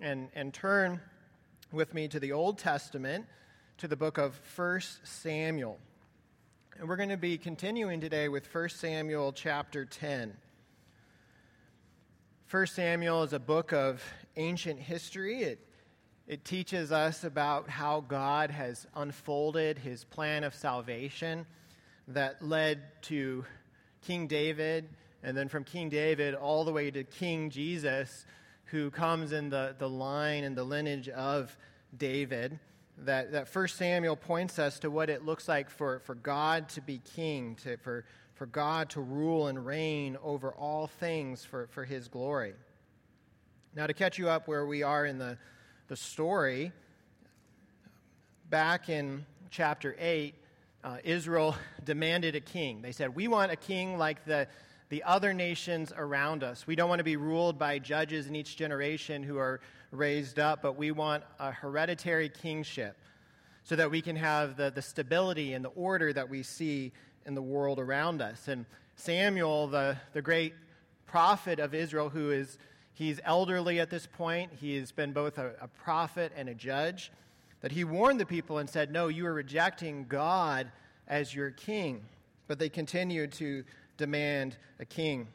and, and turn with me to the Old Testament, to the book of 1 Samuel. And we're going to be continuing today with 1 Samuel chapter 10. 1 Samuel is a book of ancient history. It, it teaches us about how God has unfolded his plan of salvation that led to King David, and then from King David all the way to King Jesus, who comes in the, the line and the lineage of David. That, that First Samuel points us to what it looks like for, for God to be king, to, for, for God to rule and reign over all things for, for his glory. Now, to catch you up where we are in the, the story, back in chapter 8, uh, Israel demanded a king. They said, We want a king like the, the other nations around us. We don't want to be ruled by judges in each generation who are raised up, but we want a hereditary kingship so that we can have the, the stability and the order that we see in the world around us. And Samuel, the, the great prophet of Israel, who is he's elderly at this point, he has been both a, a prophet and a judge that he warned the people and said, No, you are rejecting God as your king. But they continued to demand a king.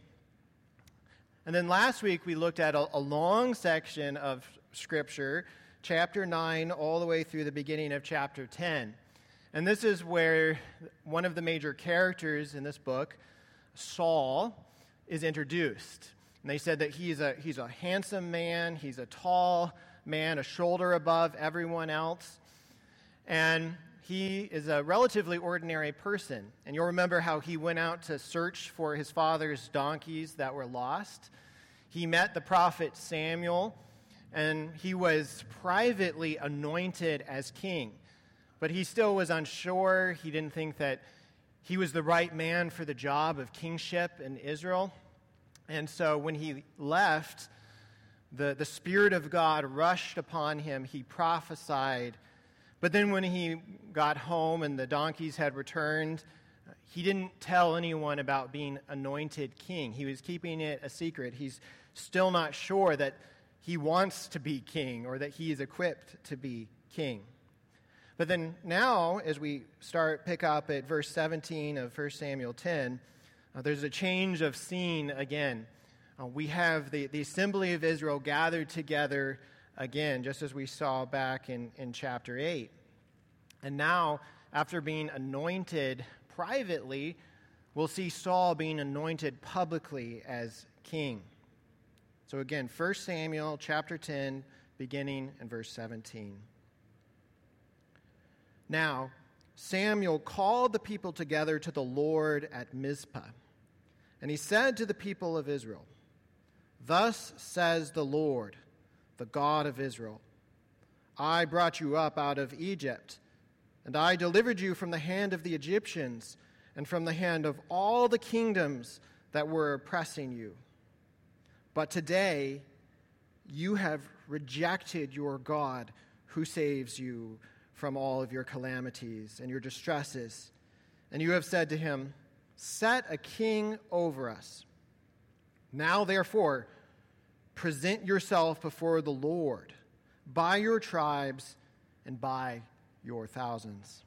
And then last week we looked at a, a long section of Scripture, chapter 9, all the way through the beginning of chapter 10. And this is where one of the major characters in this book, Saul, is introduced. And they said that he's a, he's a handsome man, he's a tall man, a shoulder above everyone else. And he is a relatively ordinary person. And you'll remember how he went out to search for his father's donkeys that were lost. He met the prophet Samuel, and he was privately anointed as king. But he still was unsure. He didn't think that he was the right man for the job of kingship in Israel. And so when he left, the, the Spirit of God rushed upon him. He prophesied. But then when he got home and the donkeys had returned, he didn't tell anyone about being anointed king. He was keeping it a secret. He's still not sure that he wants to be king or that he is equipped to be king. But then now, as we start pick up at verse 17 of 1 Samuel 10, uh, there's a change of scene again uh, we have the, the assembly of Israel gathered together again, just as we saw back in, in chapter 8. And now, after being anointed privately, we'll see Saul being anointed publicly as king. So again, 1 Samuel chapter 10, beginning in verse 17. Now, Samuel called the people together to the Lord at Mizpah, and he said to the people of Israel, Thus says the Lord, the God of Israel I brought you up out of Egypt, and I delivered you from the hand of the Egyptians and from the hand of all the kingdoms that were oppressing you. But today you have rejected your God who saves you from all of your calamities and your distresses. And you have said to him, Set a king over us. Now, therefore, present yourself before the Lord by your tribes and by your thousands.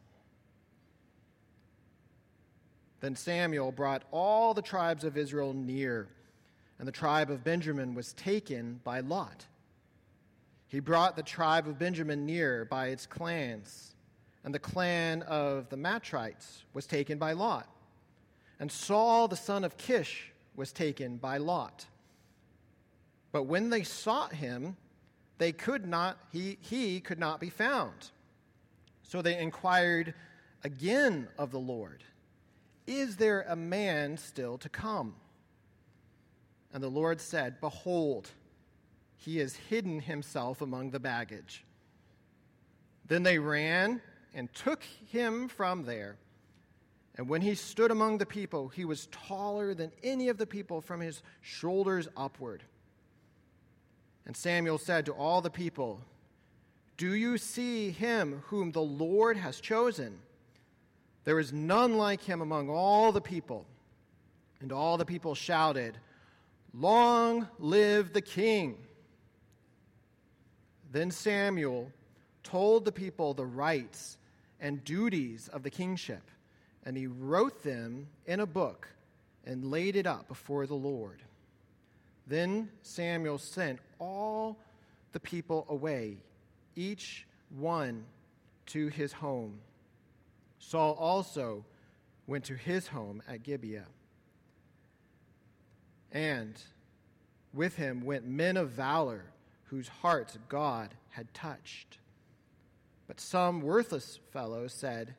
Then Samuel brought all the tribes of Israel near, and the tribe of Benjamin was taken by Lot. He brought the tribe of Benjamin near by its clans, and the clan of the Matrites was taken by Lot. And Saul the son of Kish was taken by Lot. But when they sought him, they could not, he, he could not be found. So they inquired again of the Lord, Is there a man still to come? And the Lord said, Behold, he has hidden himself among the baggage. Then they ran and took him from there and when he stood among the people, he was taller than any of the people from his shoulders upward. And Samuel said to all the people, Do you see him whom the Lord has chosen? There is none like him among all the people. And all the people shouted, Long live the king! Then Samuel told the people the rights and duties of the kingship, and he wrote them in a book and laid it up before the Lord. Then Samuel sent all the people away, each one to his home. Saul also went to his home at Gibeah. And with him went men of valor whose hearts God had touched. But some worthless fellows said,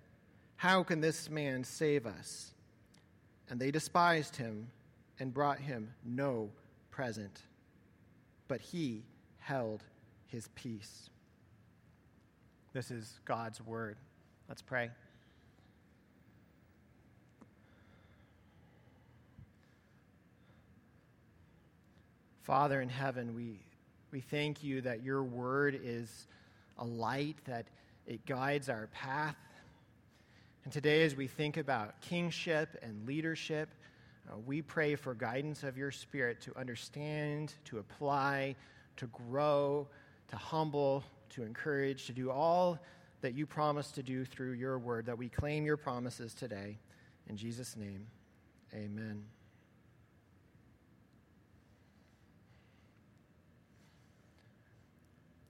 How can this man save us? And they despised him and brought him no present. But he held his peace. This is God's word. Let's pray. Father in heaven, we, we thank you that your word is a light, that it guides our path. And today, as we think about kingship and leadership, uh, we pray for guidance of your spirit to understand, to apply, to grow, to humble, to encourage, to do all that you promise to do through your word, that we claim your promises today. In Jesus' name, amen.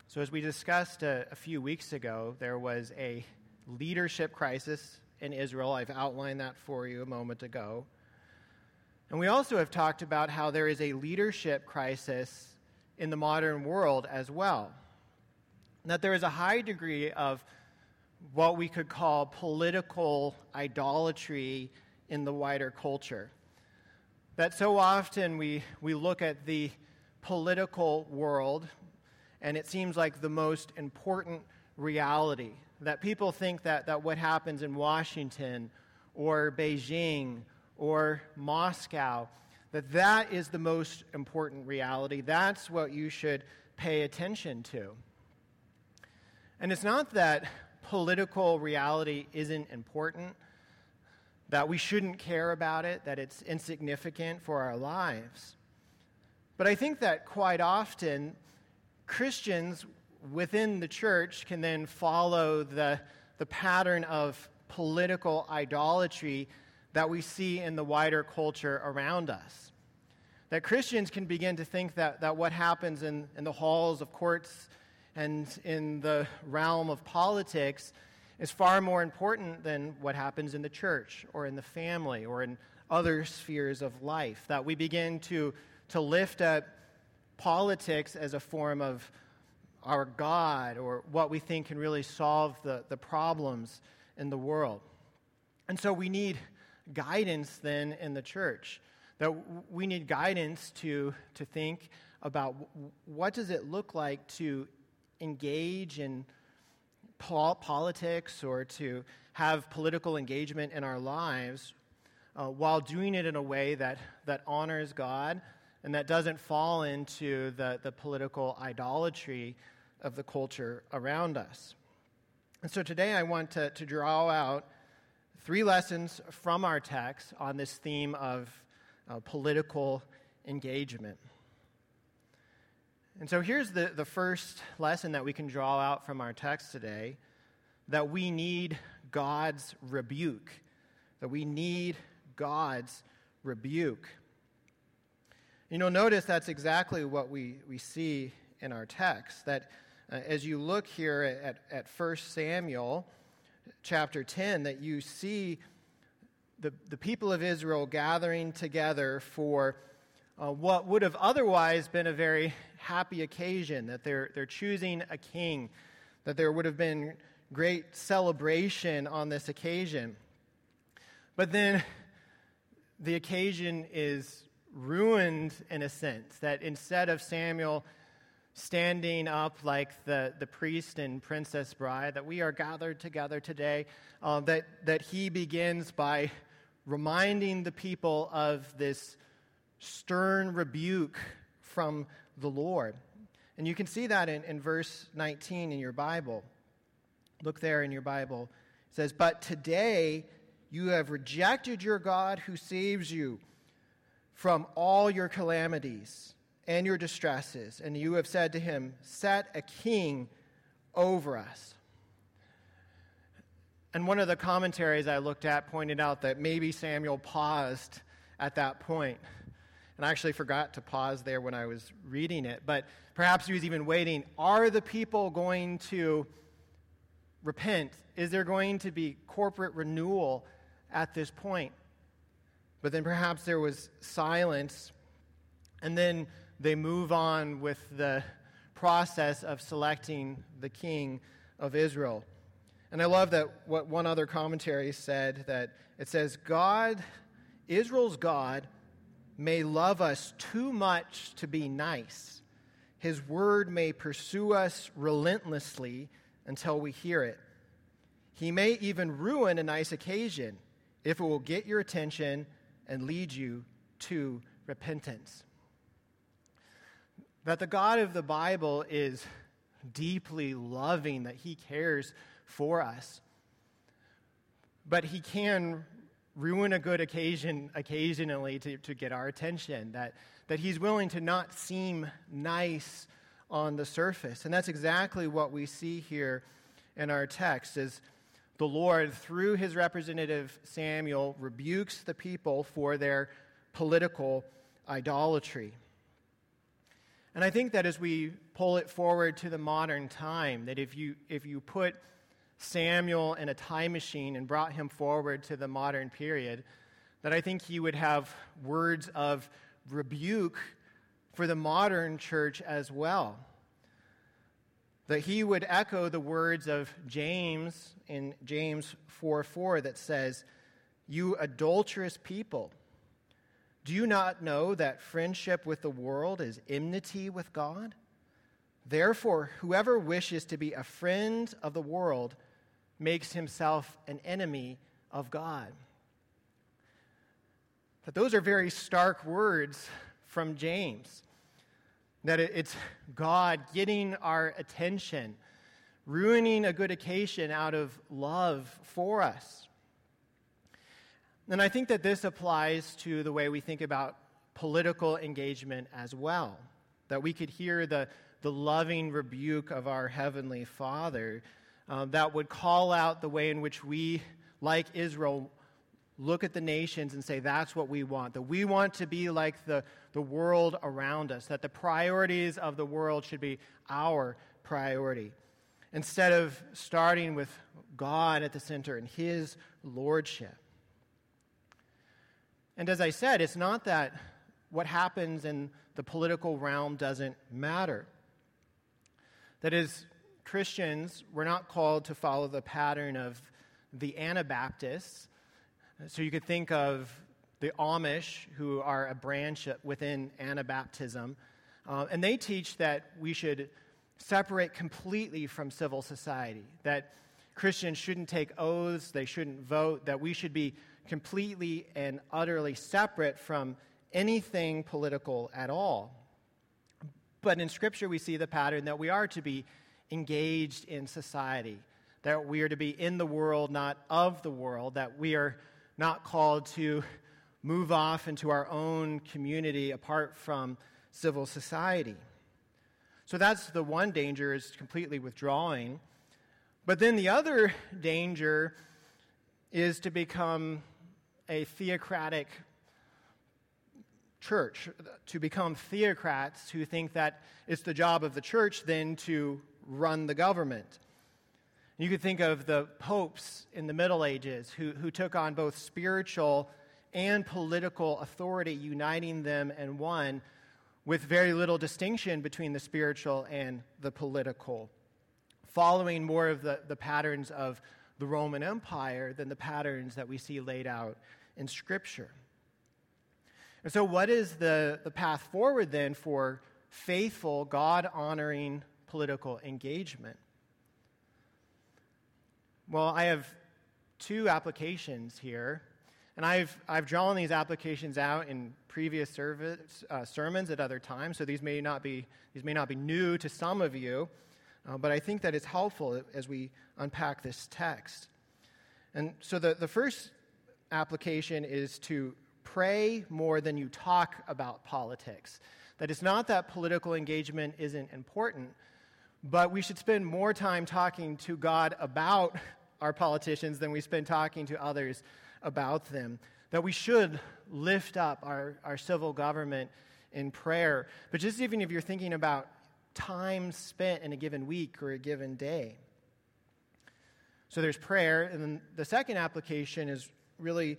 So, as we discussed a, a, few weeks ago, there was a leadership crisis in Israel. I've outlined that for you a moment ago. And we also have talked about how there is a leadership crisis in the modern world as well. That there is a high degree of what we could call political idolatry in the wider culture. That so often we, we look at the political world and it seems like the most important reality. That people think that, that what happens in Washington or Beijing or Moscow, that that is the most important reality. That's what you should pay attention to. And it's not that political reality isn't important, that we shouldn't care about it, that it's insignificant for our lives. But I think that quite often Christians within the church can then follow the, the pattern of political idolatry that we see in the wider culture around us. That Christians can begin to think that, that what happens in, in the halls of courts and in the realm of politics is far more important than what happens in the church or in the family or in other spheres of life. That we begin to, to lift up politics as a form of our God or what we think can really solve the, the problems in the world. And so we need guidance then in the church. That we need guidance to, to think about what does it look like to engage in politics or to have political engagement in our lives uh, while doing it in a way that, that honors God and that doesn't fall into the, the political idolatry of the culture around us. And so today I want to, to draw out three lessons from our text on this theme of uh, political engagement. And so here's the, the first lesson that we can draw out from our text today that we need God's rebuke. That we need God's rebuke. You know, notice that's exactly what we, we see in our text. That uh, as you look here at, at 1 Samuel chapter 10, that you see the, the people of Israel gathering together for uh, what would have otherwise been a very happy occasion, that they're, they're choosing a king, that there would have been great celebration on this occasion. But then the occasion is ruined in a sense, that instead of Samuel standing up like the, the priest in Princess Bride, that we are gathered together today, uh, that, that he begins by reminding the people of this stern rebuke from the Lord. And you can see that in, in verse 19 in your Bible. Look there in your Bible. It says, But today you have rejected your God who saves you from all your calamities and your distresses, and you have said to him, Set a king over us. And one of the commentaries I looked at pointed out that maybe Samuel paused at that point. And I actually forgot to pause there when I was reading it, but perhaps he was even waiting. Are the people going to repent? Is there going to be corporate renewal at this point? But then perhaps there was silence, and then they move on with the process of selecting the king of Israel. And I love that what one other commentary said that it says, God, Israel's God, may love us too much to be nice. His word may pursue us relentlessly until we hear it. He may even ruin a nice occasion if it will get your attention and lead you to repentance. That the God of the Bible is deeply loving, that he cares for us. But he can ruin a good occasion occasionally to, to get our attention, that, that he's willing to not seem nice on the surface. And that's exactly what we see here in our text is the Lord, through his representative Samuel, rebukes the people for their political idolatry. And I think that as we pull it forward to the modern time, that if you, if you put Samuel in a time machine and brought him forward to the modern period, that I think he would have words of rebuke for the modern church as well. That he would echo the words of James in James 4 4 that says, You adulterous people. Do you not know that friendship with the world is enmity with God? Therefore, whoever wishes to be a friend of the world makes himself an enemy of God. But those are very stark words from James. That it's God getting our attention, ruining a good occasion out of love for us. And I think that this applies to the way we think about political engagement as well. That we could hear the, the loving rebuke of our Heavenly Father um, that would call out the way in which we, like Israel, look at the nations and say, that's what we want. That we want to be like the, the world around us, that the priorities of the world should be our priority. Instead of starting with God at the center and His lordship. And as I said, it's not that what happens in the political realm doesn't matter. That is, Christians, we're not called to follow the pattern of the Anabaptists. So you could think of the Amish, who are a branch within Anabaptism, uh, and they teach that we should separate completely from civil society, that Christians shouldn't take oaths, they shouldn't vote, that we should be completely and utterly separate from anything political at all. But in Scripture, we see the pattern that we are to be engaged in society, that we are to be in the world, not of the world, that we are not called to move off into our own community apart from civil society. So that's the one danger is completely withdrawing. But then the other danger is to become a theocratic church, to become theocrats who think that it's the job of the church then to run the government. You could think of the popes in the Middle Ages who, who took on both spiritual and political authority, uniting them in one with very little distinction between the spiritual and the political, following more of the, the patterns of the Roman Empire than the patterns that we see laid out in Scripture. And so, what is the, the path forward then for faithful, God honoring political engagement? Well, I have two applications here, and I've, I've drawn these applications out in previous service, uh, sermons at other times, so these may not be, these may not be new to some of you, uh, but I think that it's helpful as we unpack this text. And so the, the first application is to pray more than you talk about politics. That it's not that political engagement isn't important, but we should spend more time talking to God about our politicians than we spend talking to others about them. That we should lift up our, our civil government in prayer. But just even if you're thinking about time spent in a given week or a given day. So there's prayer. And then the second application is really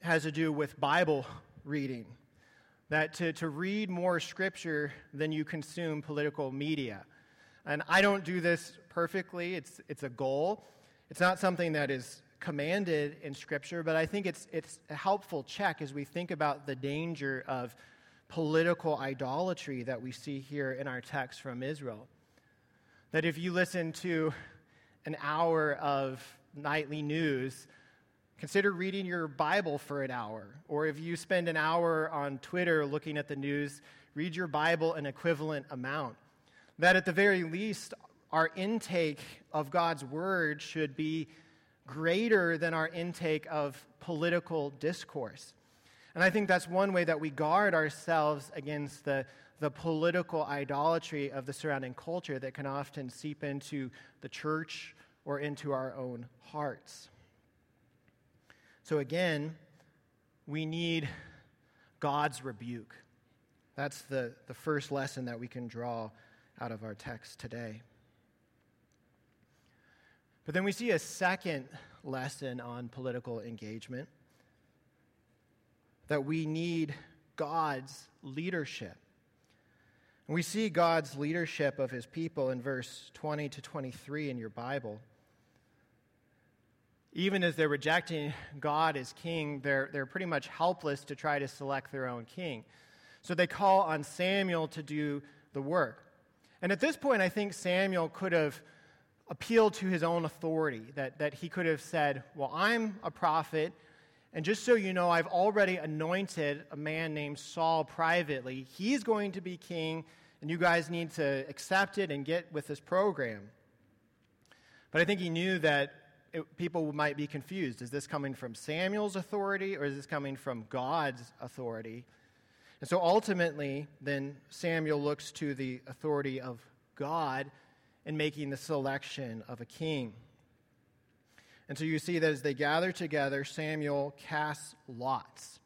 has to do with Bible reading. That to, to read more scripture than you consume political media. And I don't do this perfectly, it's, it's a goal. It's not something that is commanded in Scripture, but I think it's, it's a helpful check as we think about the danger of political idolatry that we see here in our text from Israel. That if you listen to an hour of nightly news, consider reading your Bible for an hour. Or if you spend an hour on Twitter looking at the news, read your Bible an equivalent amount. That at the very least, our intake of God's word should be greater than our intake of political discourse. And I think that's one way that we guard ourselves against the, the political idolatry of the surrounding culture that can often seep into the church or into our own hearts. So, again, we need God's rebuke. That's the, the first lesson that we can draw out of our text today. But then we see a second lesson on political engagement that we need God's leadership. And we see God's leadership of his people in verse 20 to 23 in your Bible. Even as they're rejecting God as king, they're, they're pretty much helpless to try to select their own king. So they call on Samuel to do the work. And at this point, I think Samuel could have appealed to his own authority, that, that he could have said, Well, I'm a prophet, and just so you know, I've already anointed a man named Saul privately. He's going to be king, and you guys need to accept it and get with this program. But I think he knew that it, people might be confused. Is this coming from Samuel's authority, or is this coming from God's authority? And so ultimately, then Samuel looks to the authority of God in making the selection of a king. And so you see that as they gather together, Samuel casts lots.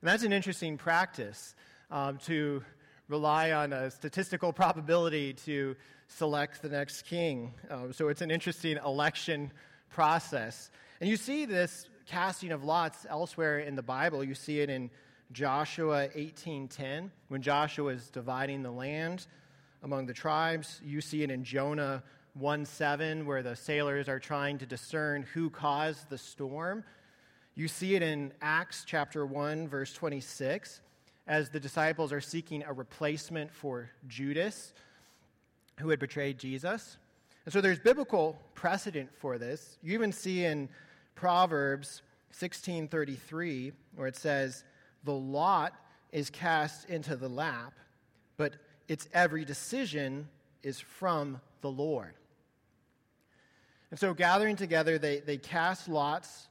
And that's an interesting practice um, to rely on a statistical probability to select the next king. Um, so it's an interesting election process. And you see this casting of lots elsewhere in the Bible. You see it in Joshua 18:10 when Joshua is dividing the land among the tribes. You see it in Jonah 1:7 where the sailors are trying to discern who caused the storm. You see it in Acts chapter 1 verse 26 as the disciples are seeking a replacement for Judas who had betrayed Jesus. And so there's biblical precedent for this. You even see in Proverbs 16:33 where it says the lot is cast into the lap, but its every decision is from the Lord. And so, gathering together, they, they cast lots.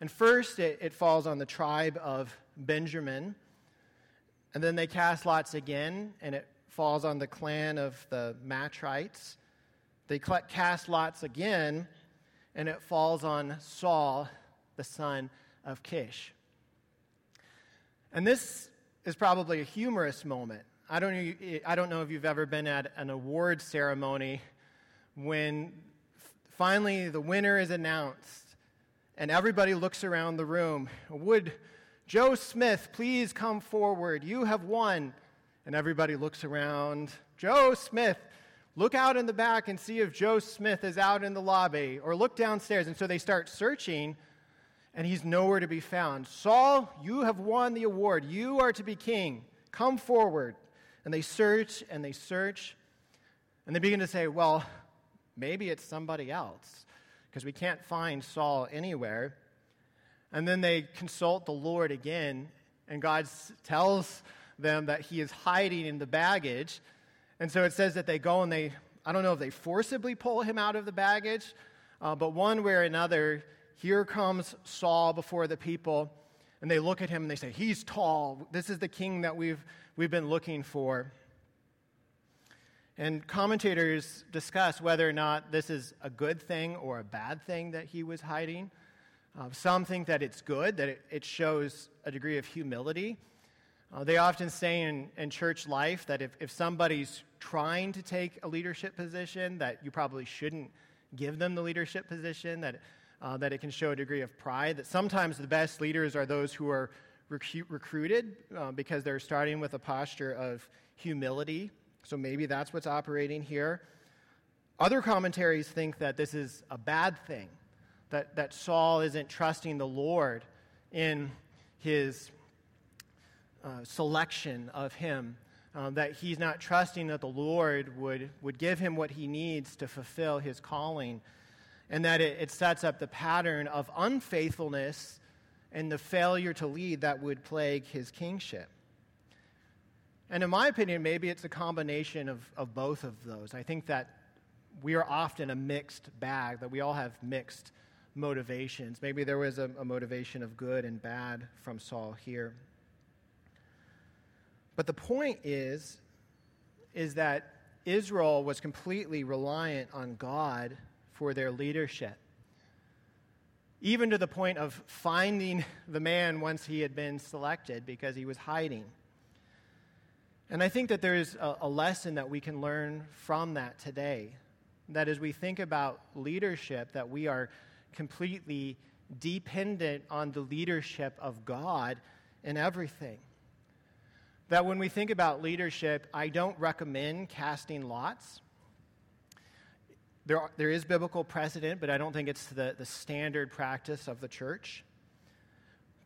And first, it, it falls on the tribe of Benjamin. And then they cast lots again, and it falls on the clan of the Matrites. They cast lots again, and it falls on Saul, the son of Kish. And this is probably a humorous moment. I don't, know, I don't know if you've ever been at an award ceremony when finally the winner is announced and everybody looks around the room. Would Joe Smith please come forward? You have won. And everybody looks around. Joe Smith, look out in the back and see if Joe Smith is out in the lobby, or look downstairs. And so they start searching and he's nowhere to be found. Saul, you have won the award. You are to be king. Come forward. And they search and they search, and they begin to say, well, maybe it's somebody else, because we can't find Saul anywhere. And then they consult the Lord again, and God tells them that he is hiding in the baggage. And so it says that they go and they, I don't know if they forcibly pull him out of the baggage, uh, but one way or another, here comes Saul before the people, and they look at him and they say, He's tall. This is the king that we've, we've been looking for. And commentators discuss whether or not this is a good thing or a bad thing that he was hiding. Uh, some think that it's good, that it, it shows a degree of humility. Uh, they often say in, in church life that if, if somebody's trying to take a leadership position, that you probably shouldn't give them the leadership position, that, uh, that it can show a degree of pride, that sometimes the best leaders are those who are recu- recruited uh, because they're starting with a posture of humility. So maybe that's what's operating here. Other commentaries think that this is a bad thing, that, that Saul isn't trusting the Lord in his uh, selection of him, um, that he's not trusting that the Lord would, would give him what he needs to fulfill his calling, and that it, it sets up the pattern of unfaithfulness and the failure to lead that would plague his kingship. And in my opinion, maybe it's a combination of, of both of those. I think that we are often a mixed bag, that we all have mixed motivations. Maybe there was a, a motivation of good and bad from Saul here. But the point is, is that Israel was completely reliant on God for their leadership. Even to the point of finding the man once he had been selected because he was hiding. And I think that there's a, a lesson that we can learn from that today. That as we think about leadership, that we are completely dependent on the leadership of God in everything that when we think about leadership, I don't recommend casting lots. There, are, there is biblical precedent, but I don't think it's the, the standard practice of the church.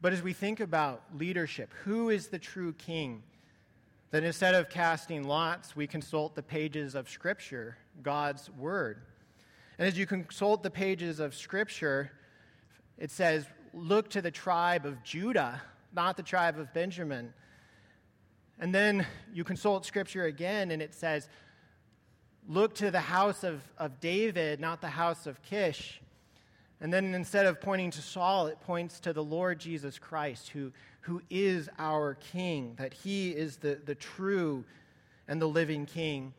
But as we think about leadership, who is the true king? Then instead of casting lots, we consult the pages of Scripture, God's Word. And as you consult the pages of Scripture, it says, Look to the tribe of Judah, not the tribe of Benjamin. And then you consult Scripture again, and it says, Look to the house of, of David, not the house of Kish. And then instead of pointing to Saul, it points to the Lord Jesus Christ, who, who is our King, that he is the, the true and the living King.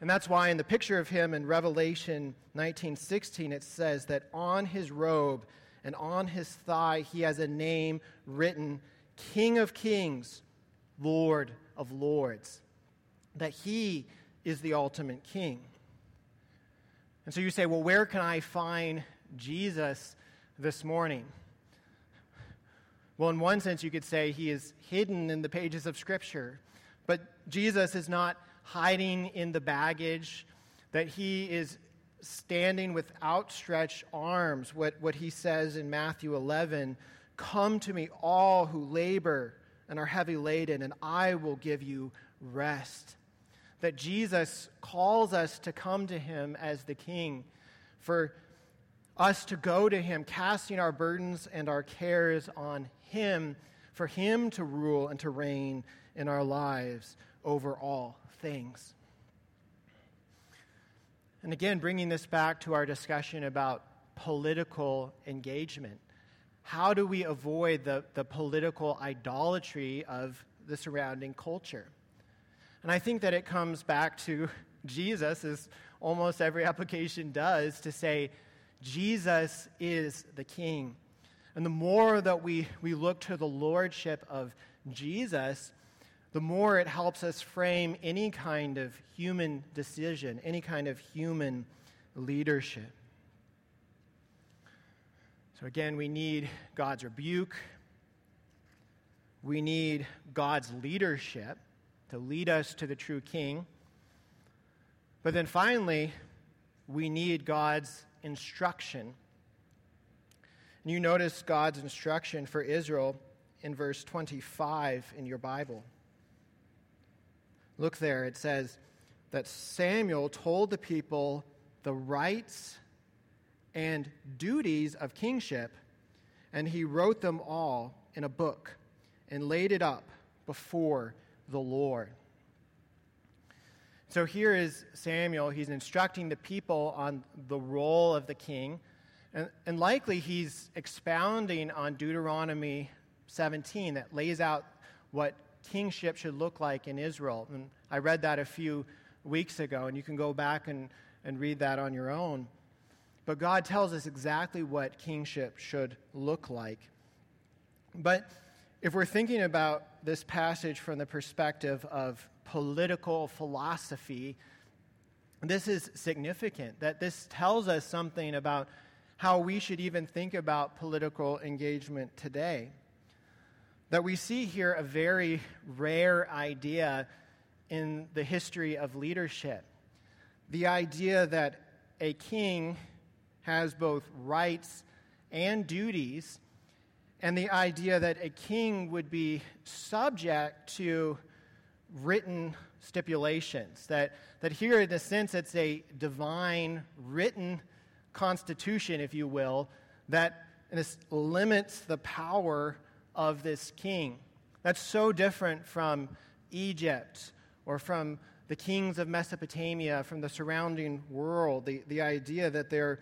And that's why in the picture of him in Revelation 19:16 it says that on his robe and on his thigh he has a name written King of Kings Lord of Lords, that He is the ultimate King. And so you say, well, where can I find Jesus this morning? Well, in one sense, you could say he is hidden in the pages of Scripture, but Jesus is not hiding in the baggage, that he is standing with outstretched arms. What, what he says in Matthew 11 Come to me, all who labor and are heavy laden, and I will give you rest. That Jesus calls us to come to him as the King, for us to go to him, casting our burdens and our cares on him, for him to rule and to reign in our lives over all things. And again, bringing this back to our discussion about political engagement. How do we avoid the, the political idolatry of the surrounding culture? And I think that it comes back to Jesus, as almost every application does, to say, Jesus is the King. And the more that we, we look to the lordship of Jesus, the more it helps us frame any kind of human decision, any kind of human leadership. So, again, we need God's rebuke. We need God's leadership to lead us to the true King. But then finally, we need God's instruction. And you notice God's instruction for Israel in verse 25 in your Bible. Look there, it says that Samuel told the people the rights and duties of kingship, and he wrote them all in a book and laid it up before the Lord. So here is Samuel. He's instructing the people on the role of the king. And, and likely he's expounding on Deuteronomy 17 that lays out what kingship should look like in Israel. And I read that a few weeks ago, and you can go back and, and read that on your own. But God tells us exactly what kingship should look like. But if we're thinking about this passage from the perspective of political philosophy, this is significant that this tells us something about how we should even think about political engagement today. That we see here a very rare idea in the history of leadership the idea that a king has both rights and duties, and the idea that a king would be subject to written stipulations. That, that here, in a sense, it's a divine written constitution, if you will, that limits the power of this king. That's so different from Egypt or from the kings of Mesopotamia, from the surrounding world. The, the idea that there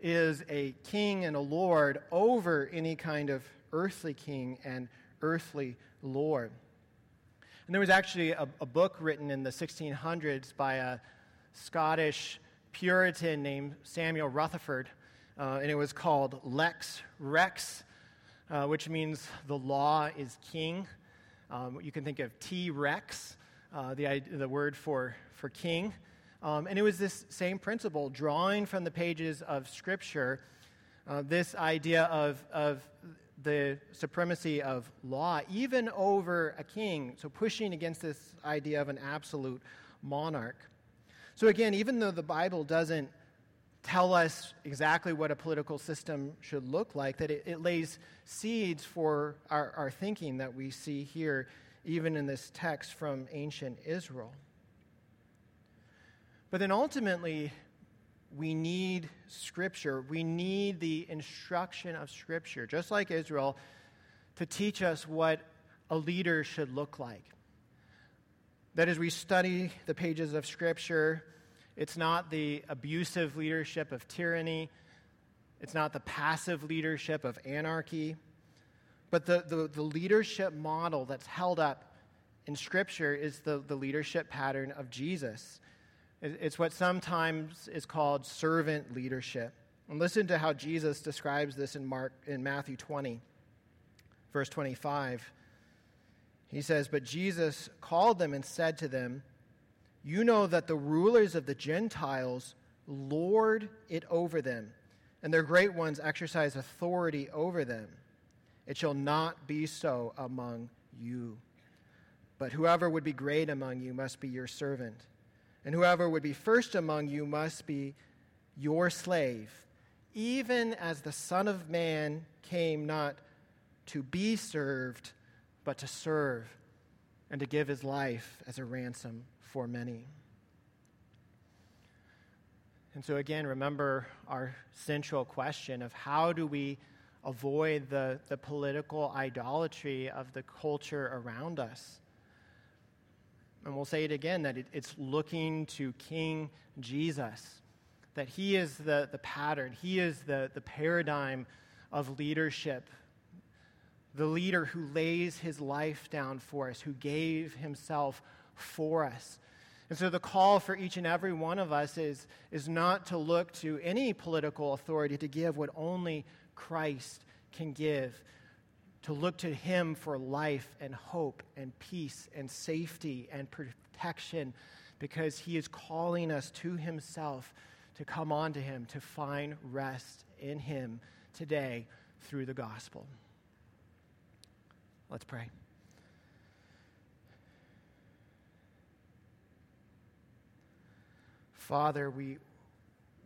is a king and a lord over any kind of earthly king and earthly lord. And there was actually a, a book written in the 1600s by a Scottish Puritan named Samuel Rutherford, uh, and it was called Lex Rex, uh, which means the law is king. Um, you can think of T Rex, uh, the, the word for, for king. Um, and it was this same principle, drawing from the pages of Scripture, uh, this idea of, of the supremacy of law, even over a king. So, pushing against this idea of an absolute monarch. So, again, even though the Bible doesn't tell us exactly what a political system should look like, that it, it lays seeds for our, our thinking that we see here, even in this text from ancient Israel. But then ultimately, we need Scripture. We need the instruction of Scripture, just like Israel, to teach us what a leader should look like. That as we study the pages of Scripture, it's not the abusive leadership of tyranny, it's not the passive leadership of anarchy, but the, the, the leadership model that's held up in Scripture is the, the leadership pattern of Jesus. It's what sometimes is called servant leadership. And listen to how Jesus describes this in, Mark, in Matthew 20, verse 25. He says, But Jesus called them and said to them, You know that the rulers of the Gentiles lord it over them, and their great ones exercise authority over them. It shall not be so among you. But whoever would be great among you must be your servant and whoever would be first among you must be your slave, even as the Son of Man came not to be served, but to serve and to give his life as a ransom for many. And so, again, remember our central question of how do we avoid the, the political idolatry of the culture around us? And we'll say it again, that it, it's looking to King Jesus, that he is the, the pattern, he is the, the paradigm of leadership, the leader who lays his life down for us, who gave himself for us. And so the call for each and every one of us is, is not to look to any political authority to give what only Christ can give, to look to Him for life and hope and peace and safety and protection because He is calling us to Himself to come on to Him, to find rest in Him today through the gospel. Let's pray. Father, we,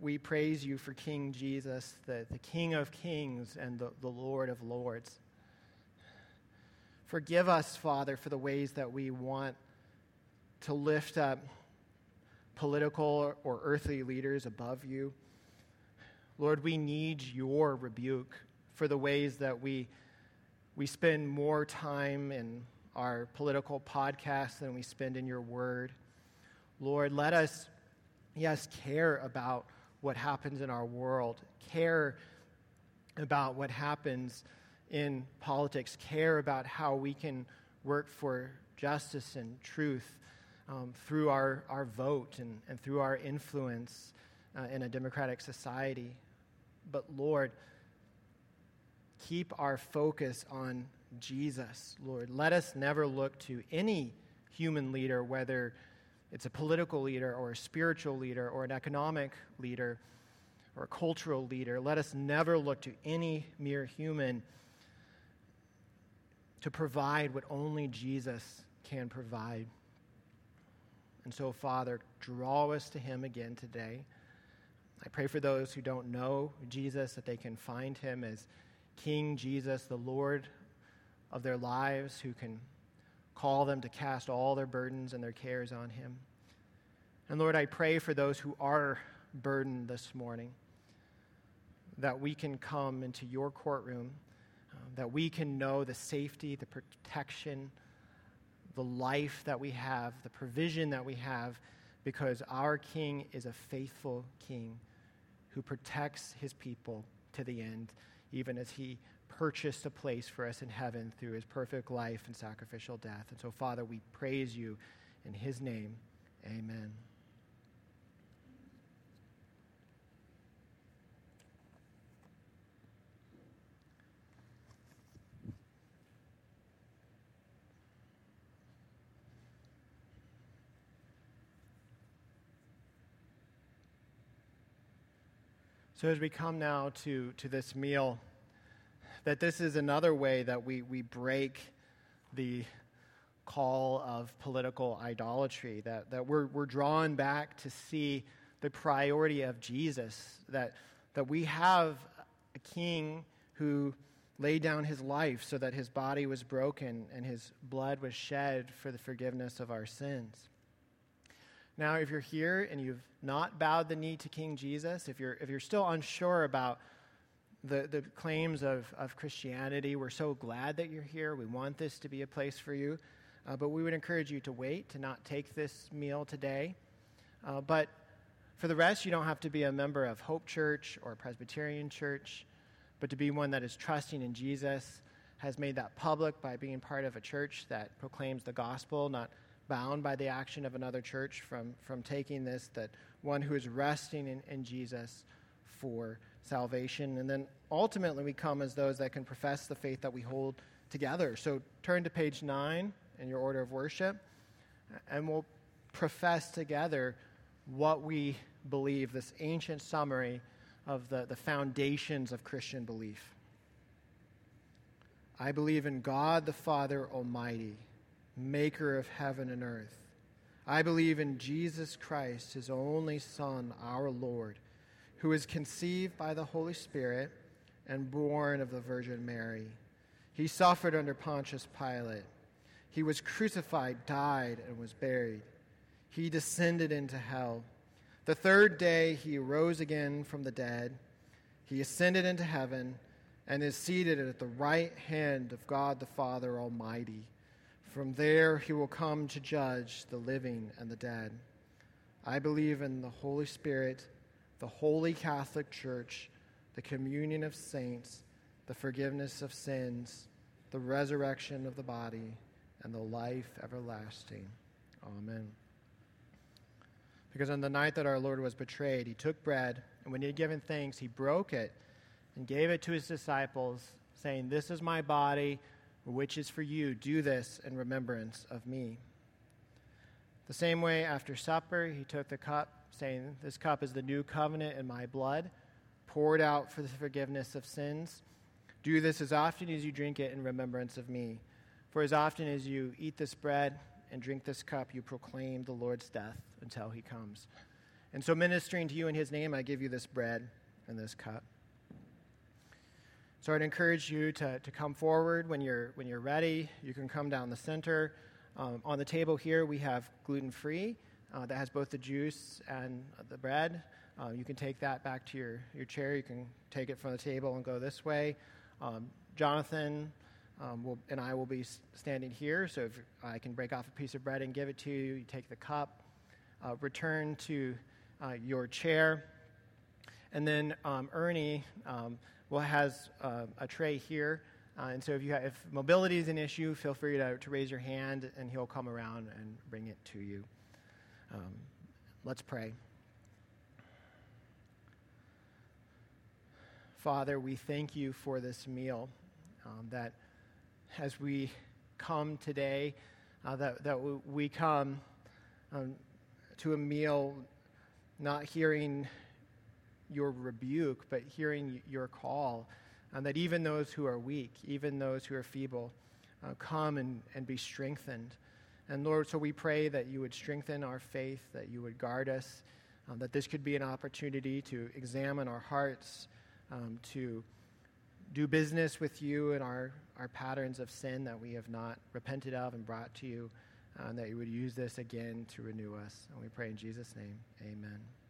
we praise you for King Jesus, the, the King of kings and the, the Lord of lords. Forgive us, Father, for the ways that we want to lift up political or earthly leaders above you. Lord, we need your rebuke for the ways that we, we spend more time in our political podcasts than we spend in your word. Lord, let us, yes, care about what happens in our world, care about what happens in politics care about how we can work for justice and truth um, through our, our vote and, and through our influence uh, in a democratic society. But Lord, keep our focus on Jesus, Lord. Let us never look to any human leader, whether it's a political leader or a spiritual leader or an economic leader or a cultural leader. Let us never look to any mere human to provide what only Jesus can provide. And so, Father, draw us to Him again today. I pray for those who don't know Jesus that they can find Him as King Jesus, the Lord of their lives, who can call them to cast all their burdens and their cares on Him. And Lord, I pray for those who are burdened this morning that we can come into your courtroom, that we can know the safety, the protection, the life that we have, the provision that we have, because our King is a faithful King who protects his people to the end, even as he purchased a place for us in heaven through his perfect life and sacrificial death. And so, Father, we praise you in his name. Amen. So, as we come now to, to this meal, that this is another way that we, we break the call of political idolatry, that, that we're, we're drawn back to see the priority of Jesus, that, that we have a king who laid down his life so that his body was broken and his blood was shed for the forgiveness of our sins. Now, if you're here and you've not bowed the knee to King Jesus, if you're, if you're still unsure about the, the claims of, of Christianity, we're so glad that you're here. We want this to be a place for you. Uh, but we would encourage you to wait, to not take this meal today. Uh, but for the rest, you don't have to be a member of Hope Church or Presbyterian Church, but to be one that is trusting in Jesus, has made that public by being part of a church that proclaims the gospel, not bound by the action of another church from, from taking this, that one who is resting in, in Jesus for salvation. And then ultimately, we come as those that can profess the faith that we hold together. So turn to page nine in your order of worship, and we'll profess together what we believe, this ancient summary of the, the foundations of Christian belief. I believe in God the Father Almighty maker of heaven and earth. I believe in Jesus Christ, his only Son, our Lord, who was conceived by the Holy Spirit and born of the Virgin Mary. He suffered under Pontius Pilate. He was crucified, died, and was buried. He descended into hell. The third day he rose again from the dead. He ascended into heaven and is seated at the right hand of God the Father Almighty. From there he will come to judge the living and the dead. I believe in the Holy Spirit, the holy Catholic Church, the communion of saints, the forgiveness of sins, the resurrection of the body, and the life everlasting. Amen. Because on the night that our Lord was betrayed, he took bread, and when he had given thanks, he broke it and gave it to his disciples, saying, This is my body which is for you. Do this in remembrance of me. The same way, after supper, he took the cup, saying, This cup is the new covenant in my blood, poured out for the forgiveness of sins. Do this as often as you drink it in remembrance of me. For as often as you eat this bread and drink this cup, you proclaim the Lord's death until he comes. And so, ministering to you in his name, I give you this bread and this cup. So I'd encourage you to, to come forward when you're, when you're ready. You can come down the center. Um, on the table here, we have gluten free uh, that has both the juice and the bread. Uh, you can take that back to your, your chair. You can take it from the table and go this way. Um, Jonathan um, will, and I will be standing here, so if I can break off a piece of bread and give it to you, you take the cup, uh, return to uh, your chair. And then um, Ernie um, well, has uh, a tray here Uh, and so if, you have, if mobility is an issue, feel free to, to raise your hand and he'll come around and bring it to you. Um, let's pray. Father, we thank you for this meal um, that as we come today, uh, that, that we come um, to a meal not hearing your rebuke, but hearing your call, and that even those who are weak, even those who are feeble, uh, come and, and be strengthened. And Lord, so we pray that you would strengthen our faith, that you would guard us, um, that this could be an opportunity to examine our hearts, um, to do business with you and our, our patterns of sin that we have not repented of and brought to you, uh, and that you would use this again to renew us. And we pray in Jesus' name, amen.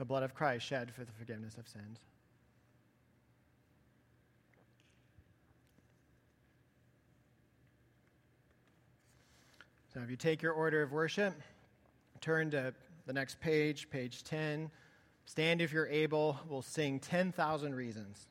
The blood of Christ shed for the forgiveness of sins. So if you take your order of worship, turn to the next page, page 10. Stand if you're able. We'll sing 10,000 Reasons.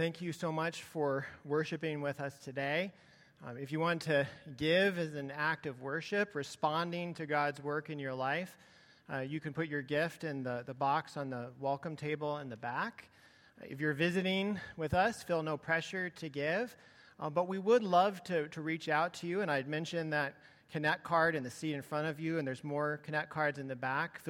Thank you so much for worshiping with us today. Um, if you want to give as an act of worship, responding to God's work in your life, uh, you can put your gift in the, the box on the welcome table in the back. If you're visiting with us, feel no pressure to give, uh, but we would love to, to reach out to you. And I'd mentioned that Connect card in the seat in front of you, and there's more Connect cards in the back. Feel